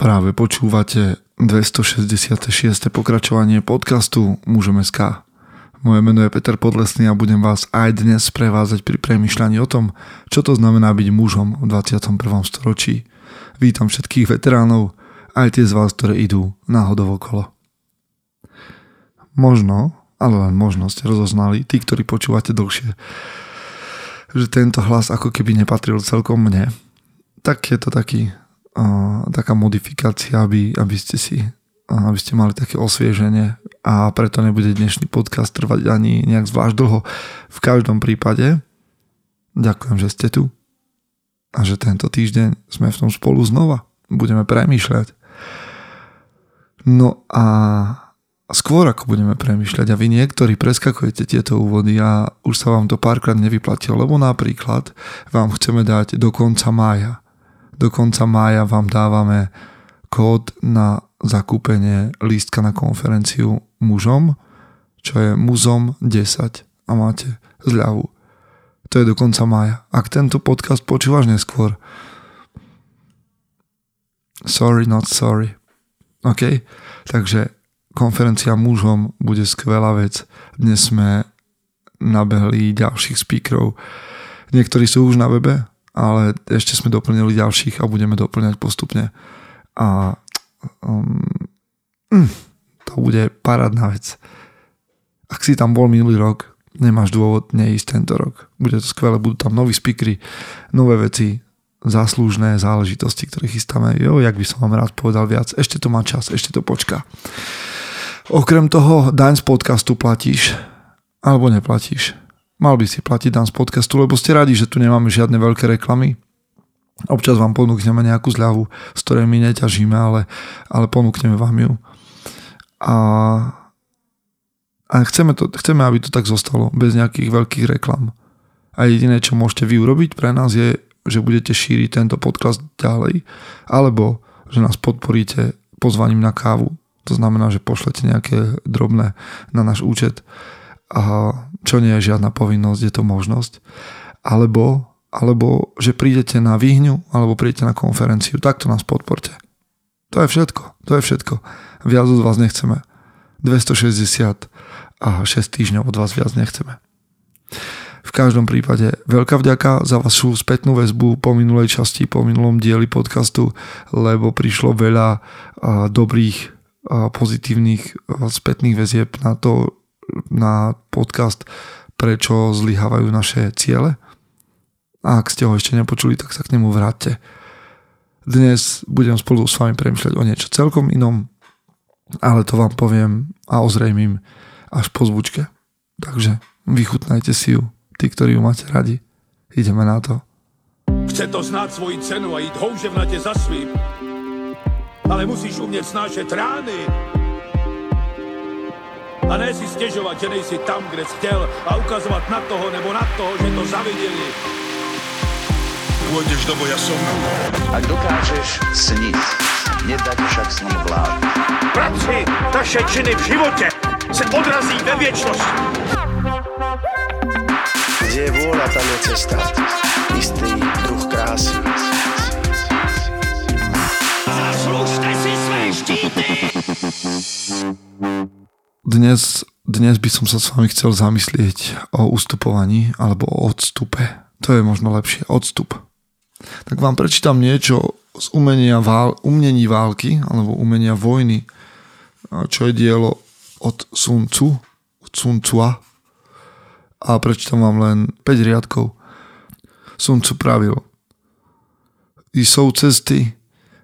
Práve počúvate 266. pokračovanie podcastu Mužom SK. Moje meno je Peter Podlesný a budem vás aj dnes prevázať pri premyšľaní o tom, čo to znamená byť mužom v 21. storočí. Vítam všetkých veteránov, aj tie z vás, ktoré idú náhodou okolo. Možno, ale len možno ste rozoznali, tí, ktorí počúvate dlhšie, že tento hlas ako keby nepatril celkom mne. Tak je to taký taká modifikácia, aby, aby ste si aby ste mali také osvieženie a preto nebude dnešný podcast trvať ani nejak zvlášť dlho. V každom prípade ďakujem, že ste tu a že tento týždeň sme v tom spolu znova. Budeme premýšľať. No a skôr ako budeme premýšľať a vy niektorí preskakujete tieto úvody a už sa vám to párkrát nevyplatilo, lebo napríklad vám chceme dať do konca mája do konca mája vám dávame kód na zakúpenie lístka na konferenciu mužom, čo je muzom 10 a máte zľavu. To je do konca mája. Ak tento podcast počúvaš neskôr, sorry, not sorry. OK? Takže konferencia mužom bude skvelá vec. Dnes sme nabehli ďalších speakerov. Niektorí sú už na webe, ale ešte sme doplnili ďalších a budeme doplňať postupne. A um, mm, to bude parádna vec. Ak si tam bol minulý rok, nemáš dôvod neísť tento rok. Bude to skvelé, budú tam noví speakery, nové veci, záslužné záležitosti, ktoré chystáme. Jo, jak by som vám rád povedal viac. Ešte to má čas, ešte to počká. Okrem toho daň z podcastu platíš alebo neplatíš. Mal by si platiť nám z podcastu, lebo ste radi, že tu nemáme žiadne veľké reklamy. Občas vám ponúkneme nejakú zľavu, z ktorej my neťažíme, ale, ale ponúkneme vám ju. A, a chceme, to, chceme, aby to tak zostalo, bez nejakých veľkých reklam. A jediné, čo môžete vy urobiť pre nás je, že budete šíriť tento podcast ďalej, alebo že nás podporíte pozvaním na kávu. To znamená, že pošlete nejaké drobné na náš účet a čo nie je žiadna povinnosť, je to možnosť. Alebo, alebo že prídete na výhňu, alebo prídete na konferenciu, takto nás podporte. To je všetko, to je všetko. Viac od vás nechceme. 260 a 6 týždňov od vás viac nechceme. V každom prípade veľká vďaka za vašu spätnú väzbu po minulej časti, po minulom dieli podcastu, lebo prišlo veľa dobrých, pozitívnych spätných väzieb na to, na podcast Prečo zlyhávajú naše ciele. Ak ste ho ešte nepočuli, tak sa k nemu vráťte. Dnes budem spolu s vami premyšľať o niečo celkom inom, ale to vám poviem a ozrejmím až po zvučke. Takže vychutnajte si ju, tí, ktorí ju máte radi. Ideme na to. Chce to znát svoji cenu a jít houževnatě za svým. Ale musíš umět snášet rány a ne si stěžovat, že nejsi tam, kde jsi chtěl a ukazovat na toho nebo na toho, že to zaviděli. Pôjdeš do boja som. Ak dokážeš sniť, nedať však sním vlád. Práci, taše činy v životě se odrazí ve věčnosti. Kde je vôľa, tam je cesta. Istý druh krásy. Zaslužte si své štíty! Dnes, dnes by som sa s vami chcel zamyslieť o ustupovaní alebo o odstupe. To je možno lepšie. Odstup. Tak vám prečítam niečo z umenia vál, umení války alebo umenia vojny, čo je dielo od Sun Tzu, Sun Tzua a prečítam vám len 5 riadkov. Sun Tzu pravil Jsou cesty,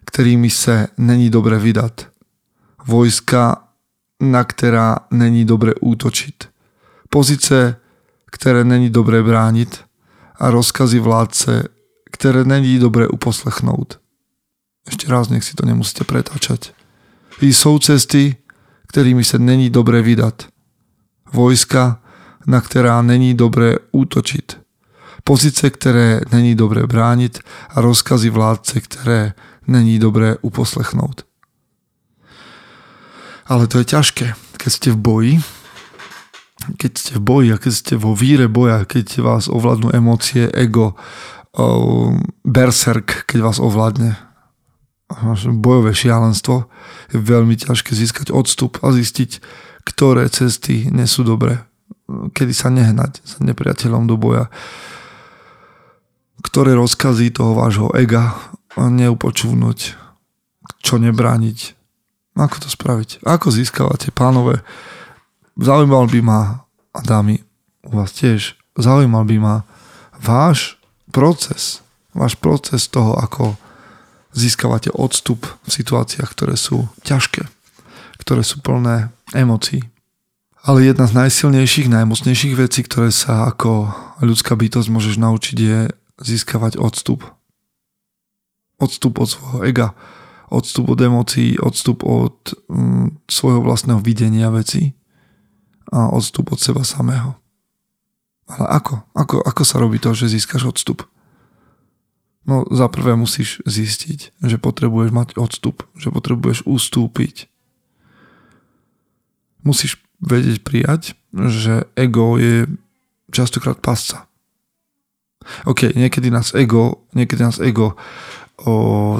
kterými se není dobre vydat. Vojska na která není dobré útočit. Pozice, které není dobré bránit a rozkazy vládce, které není dobré uposlechnout. Ešte raz, nech si to nemusíte pretáčať. I jsou cesty, kterými se není dobré vydat. Vojska, na která není dobré útočit. Pozice, které není dobré bránit a rozkazy vládce, které není dobré uposlechnout. Ale to je ťažké, keď ste v boji, keď ste v boji a keď ste vo víre boja, keď vás ovládnu emócie, ego, berserk, keď vás ovládne. bojové šialenstvo, je veľmi ťažké získať odstup a zistiť, ktoré cesty nie sú dobré. Kedy sa nehnať s nepriateľom do boja. Ktoré rozkazy toho vášho ega neupočúvnuť. Čo nebrániť. Ako to spraviť? Ako získavate pánové? Zaujímal by ma, a dámy, u vás tiež, zaujímal by ma váš proces. Váš proces toho, ako získavate odstup v situáciách, ktoré sú ťažké, ktoré sú plné emócií. Ale jedna z najsilnejších, najmocnejších vecí, ktoré sa ako ľudská bytosť môžeš naučiť je získavať odstup. Odstup od svojho ega, odstup od emócií, odstup od mm, svojho vlastného videnia veci a odstup od seba samého. Ale ako? Ako, ako sa robí to, že získaš odstup? No za prvé musíš zistiť, že potrebuješ mať odstup, že potrebuješ ustúpiť. Musíš vedieť prijať, že ego je častokrát pasca. OK, niekedy nás ego, niekedy nás ego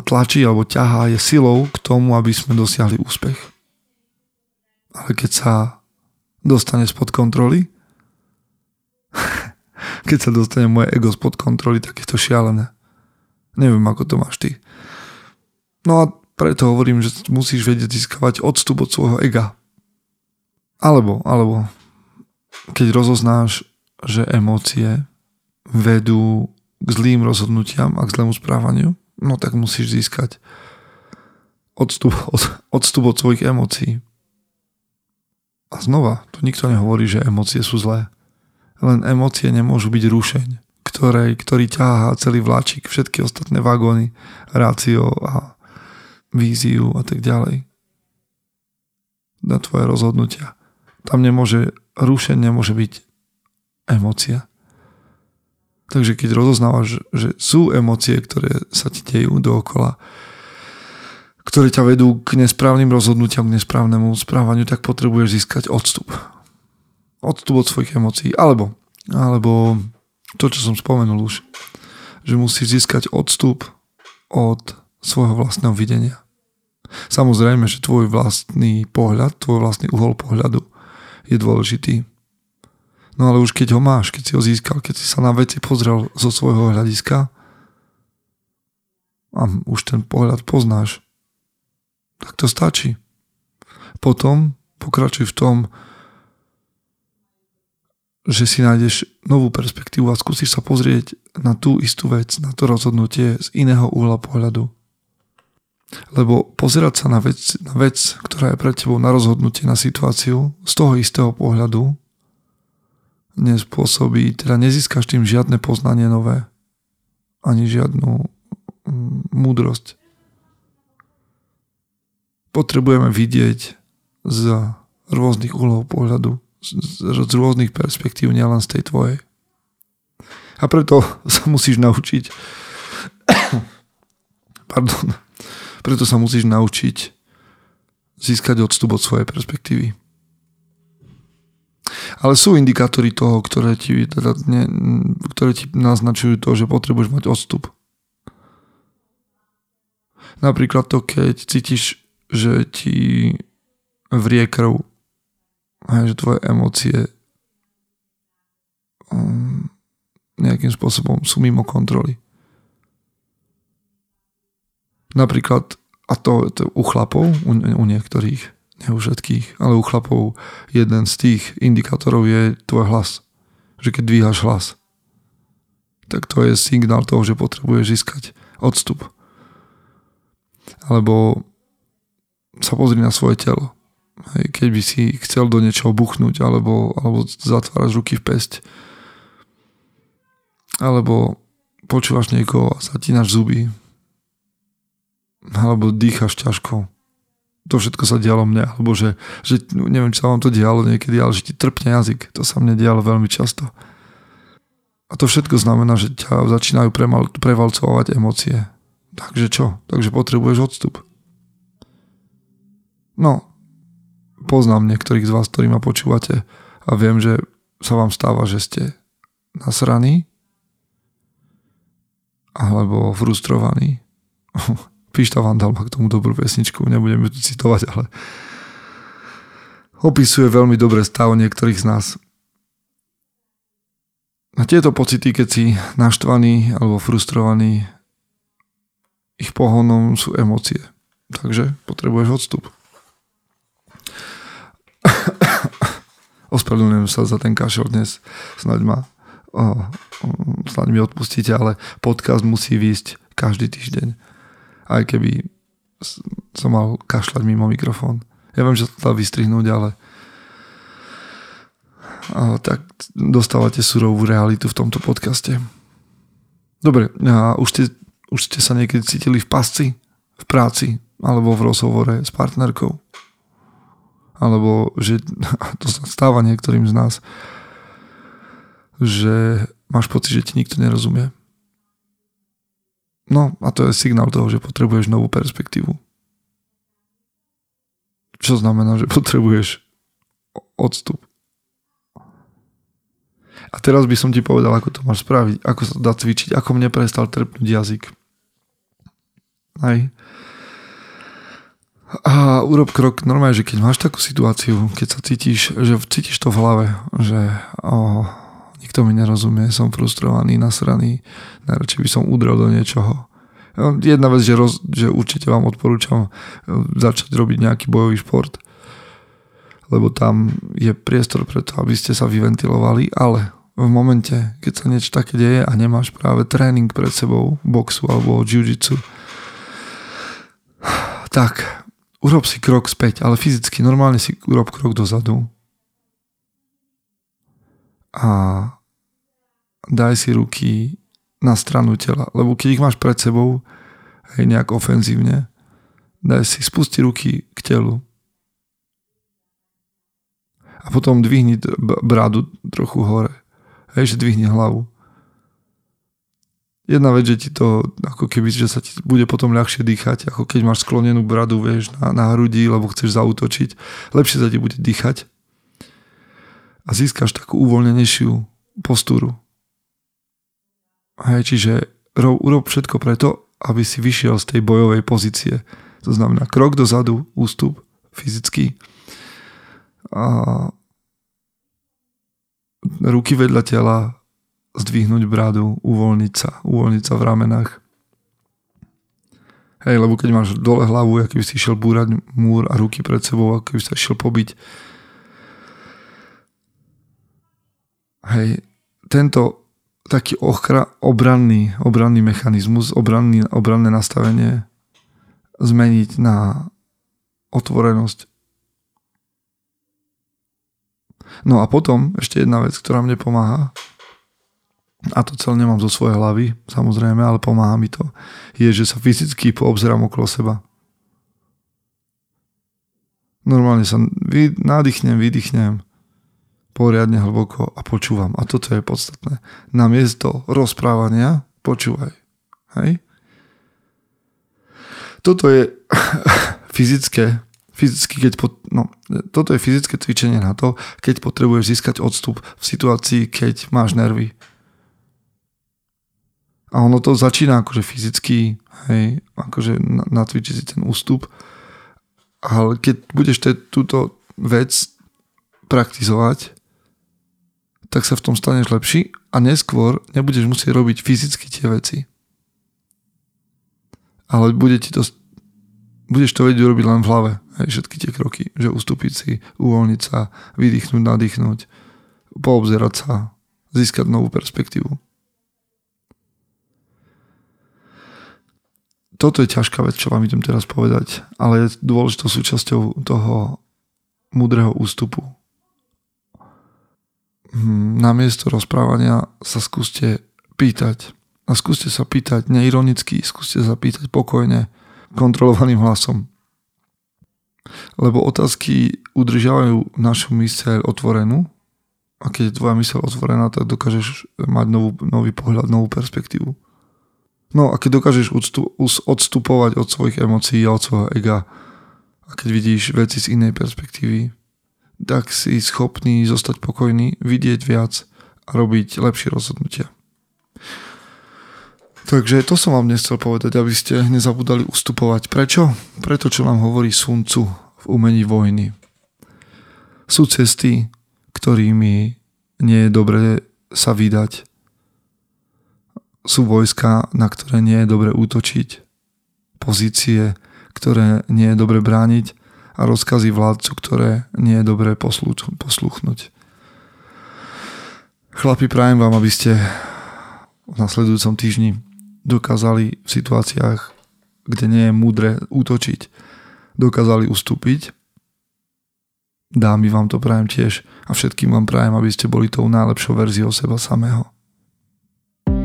tlačí alebo ťahá, je silou k tomu, aby sme dosiahli úspech. Ale keď sa dostane spod kontroly, keď sa dostane moje ego spod kontroly, tak je to šialené. Neviem, ako to máš ty. No a preto hovorím, že musíš vedieť získavať odstup od svojho ega. Alebo, alebo keď rozoznáš, že emócie vedú k zlým rozhodnutiam a k zlému správaniu, no tak musíš získať odstup od, odstup od svojich emócií. A znova, tu nikto nehovorí, že emócie sú zlé. Len emócie nemôžu byť rušeň ktorej, ktorý ťahá celý vláčik, všetky ostatné vagóny, rácio a víziu a tak ďalej. Na tvoje rozhodnutia. Tam nemôže, rušenie nemôže byť emócia. Takže keď rozoznávaš, že sú emócie, ktoré sa ti dejú dookola, ktoré ťa vedú k nesprávnym rozhodnutiam, k nesprávnemu správaniu, tak potrebuješ získať odstup. Odstup od svojich emócií. Alebo, alebo to, čo som spomenul už, že musíš získať odstup od svojho vlastného videnia. Samozrejme, že tvoj vlastný pohľad, tvoj vlastný uhol pohľadu je dôležitý. No ale už keď ho máš, keď si ho získal, keď si sa na veci pozrel zo svojho hľadiska a už ten pohľad poznáš, tak to stačí. Potom pokračuj v tom, že si nájdeš novú perspektívu a skúsiš sa pozrieť na tú istú vec, na to rozhodnutie z iného uhla pohľadu. Lebo pozerať sa na vec, na vec, ktorá je pred tebou na rozhodnutie, na situáciu z toho istého pohľadu nespôsobí, teda nezískaš tým žiadne poznanie nové, ani žiadnu mm, múdrosť. Potrebujeme vidieť z rôznych uhlov pohľadu z, rôznych perspektív, nielen z tej tvojej. A preto sa musíš naučiť pardon, preto sa musíš naučiť získať odstup od svojej perspektívy. Ale sú indikátory toho, ktoré ti, teda ne, ktoré ti naznačujú to, že potrebuješ mať odstup. Napríklad to, keď cítiš, že ti vrie krv že tvoje emócie um, nejakým spôsobom sú mimo kontroly. Napríklad, a to, to u chlapov, u, u niektorých, nie u všetkých, ale u chlapov jeden z tých indikátorov je tvoj hlas. Že keď dvíhaš hlas, tak to je signál toho, že potrebuješ získať odstup. Alebo sa pozri na svoje telo. Hej, keď by si chcel do niečoho buchnúť alebo, alebo zatváraš ruky v pesť alebo počúvaš niekoho a zatínaš zuby alebo dýchaš ťažko. To všetko sa dialo mne, alebo že, že neviem, či sa vám to dialo niekedy, ale že ti trpne jazyk. To sa mne dialo veľmi často. A to všetko znamená, že ťa začínajú premal, prevalcovať emócie. Takže čo? Takže potrebuješ odstup. No, poznám niektorých z vás, ktorí ma počúvate a viem, že sa vám stáva, že ste nasraní alebo frustrovaní. Pišta Vandal má k tomu dobrú pesničku, nebudem ju tu citovať, ale opisuje veľmi dobre stav niektorých z nás. A tieto pocity, keď si naštvaný alebo frustrovaný, ich pohonom sú emócie. Takže potrebuješ odstup. Ospravedlňujem sa za ten kašel dnes. Snaď ma oh, snaď mi odpustíte, ale podcast musí výjsť každý týždeň. Aj keby som mal kašľať mimo mikrofón. Ja viem, že to dá vystrihnúť, ale a tak dostávate surovú realitu v tomto podcaste. Dobre, a už ste, už ste sa niekedy cítili v pasci, v práci, alebo v rozhovore s partnerkou. Alebo že to sa stáva niektorým z nás, že máš pocit, že ti nikto nerozumie. No a to je signál toho, že potrebuješ novú perspektívu. Čo znamená, že potrebuješ odstup. A teraz by som ti povedal, ako to máš spraviť, ako sa dá cvičiť, ako mne prestal trpnúť jazyk. Aj. A urob krok normálne, že keď máš takú situáciu, keď sa cítiš, že cítiš to v hlave, že oh, nikto mi nerozumie, som frustrovaný, nasraný, najradšej by som udrel do niečoho. Jedna vec, že, roz, že určite vám odporúčam e, začať robiť nejaký bojový šport, lebo tam je priestor pre to, aby ste sa vyventilovali, ale v momente, keď sa niečo také deje a nemáš práve tréning pred sebou, boxu alebo jiu-jitsu, tak urob si krok späť, ale fyzicky, normálne si urob krok dozadu a daj si ruky na stranu tela, lebo keď ich máš pred sebou, hej, nejak ofenzívne, daj si spusti ruky k telu a potom dvihni brádu trochu hore Hej, že dvihni hlavu. Jedna vec, že ti to, ako keby, že sa ti bude potom ľahšie dýchať, ako keď máš sklonenú bradu, vieš, na, na hrudi, lebo chceš zautočiť. Lepšie sa ti bude dýchať a získaš takú uvoľnenejšiu postúru. Hej, čiže rob, urob všetko preto, aby si vyšiel z tej bojovej pozície. To znamená krok dozadu, ústup fyzicky a ruky vedľa tela, zdvihnúť bradu, uvoľniť sa, uvoľniť sa v ramenách. Hej, lebo keď máš dole hlavu, aký by si išiel búrať múr a ruky pred sebou, aký by sa išiel pobiť. Hej, tento taký ochra, obranný, obranný mechanizmus, obranný, obranné nastavenie zmeniť na otvorenosť. No a potom ešte jedna vec, ktorá mne pomáha, a to celé nemám zo svojej hlavy, samozrejme, ale pomáha mi to, je, že sa fyzicky poobzerám okolo seba. Normálne sa vy, nadýchnem, vydýchnem poriadne hlboko a počúvam. A toto je podstatné. Namiesto rozprávania počúvaj. Hej? Toto je fyzické fyzicky, keď pot, no, toto je fyzické cvičenie na to, keď potrebuješ získať odstup v situácii, keď máš nervy. A ono to začína akože fyzicky, hej, akože natvičiť si ten ústup, ale keď budeš te, túto vec praktizovať, tak sa v tom staneš lepší a neskôr nebudeš musieť robiť fyzicky tie veci. Ale bude ti to budeš to vedieť urobiť len v hlave, aj všetky tie kroky, že ustúpiť si, uvoľniť sa, vydýchnuť, nadýchnuť, poobzerať sa, získať novú perspektívu. Toto je ťažká vec, čo vám idem teraz povedať, ale je dôležitou súčasťou toho múdreho ústupu. Hm, namiesto rozprávania sa skúste pýtať. A skúste sa pýtať neironicky, skúste sa pýtať pokojne, kontrolovaným hlasom. Lebo otázky udržiavajú našu myseľ otvorenú a keď je tvoja myseľ otvorená, tak dokážeš mať novú, nový pohľad, novú perspektívu. No a keď dokážeš odstupovať od svojich emócií a od svojho ega a keď vidíš veci z inej perspektívy, tak si schopný zostať pokojný, vidieť viac a robiť lepšie rozhodnutia. Takže to som vám nechcel povedať, aby ste nezabudali ustupovať. Prečo? Preto, čo vám hovorí Suncu v umení vojny. Sú cesty, ktorými nie je dobre sa vydať. Sú vojska, na ktoré nie je dobre útočiť. Pozície, ktoré nie je dobre brániť a rozkazy vládcu, ktoré nie je dobre posluchnúť. Chlapi, prajem vám, aby ste v nasledujúcom týždni dokázali v situáciách, kde nie je múdre útočiť, dokázali ustúpiť. Dámy vám to prajem tiež a všetkým vám prajem, aby ste boli tou najlepšou verziou seba samého.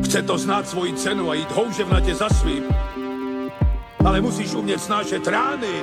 Chce to znát svoji cenu a jít houževnatě za svým. Ale musíš umět snášet rány.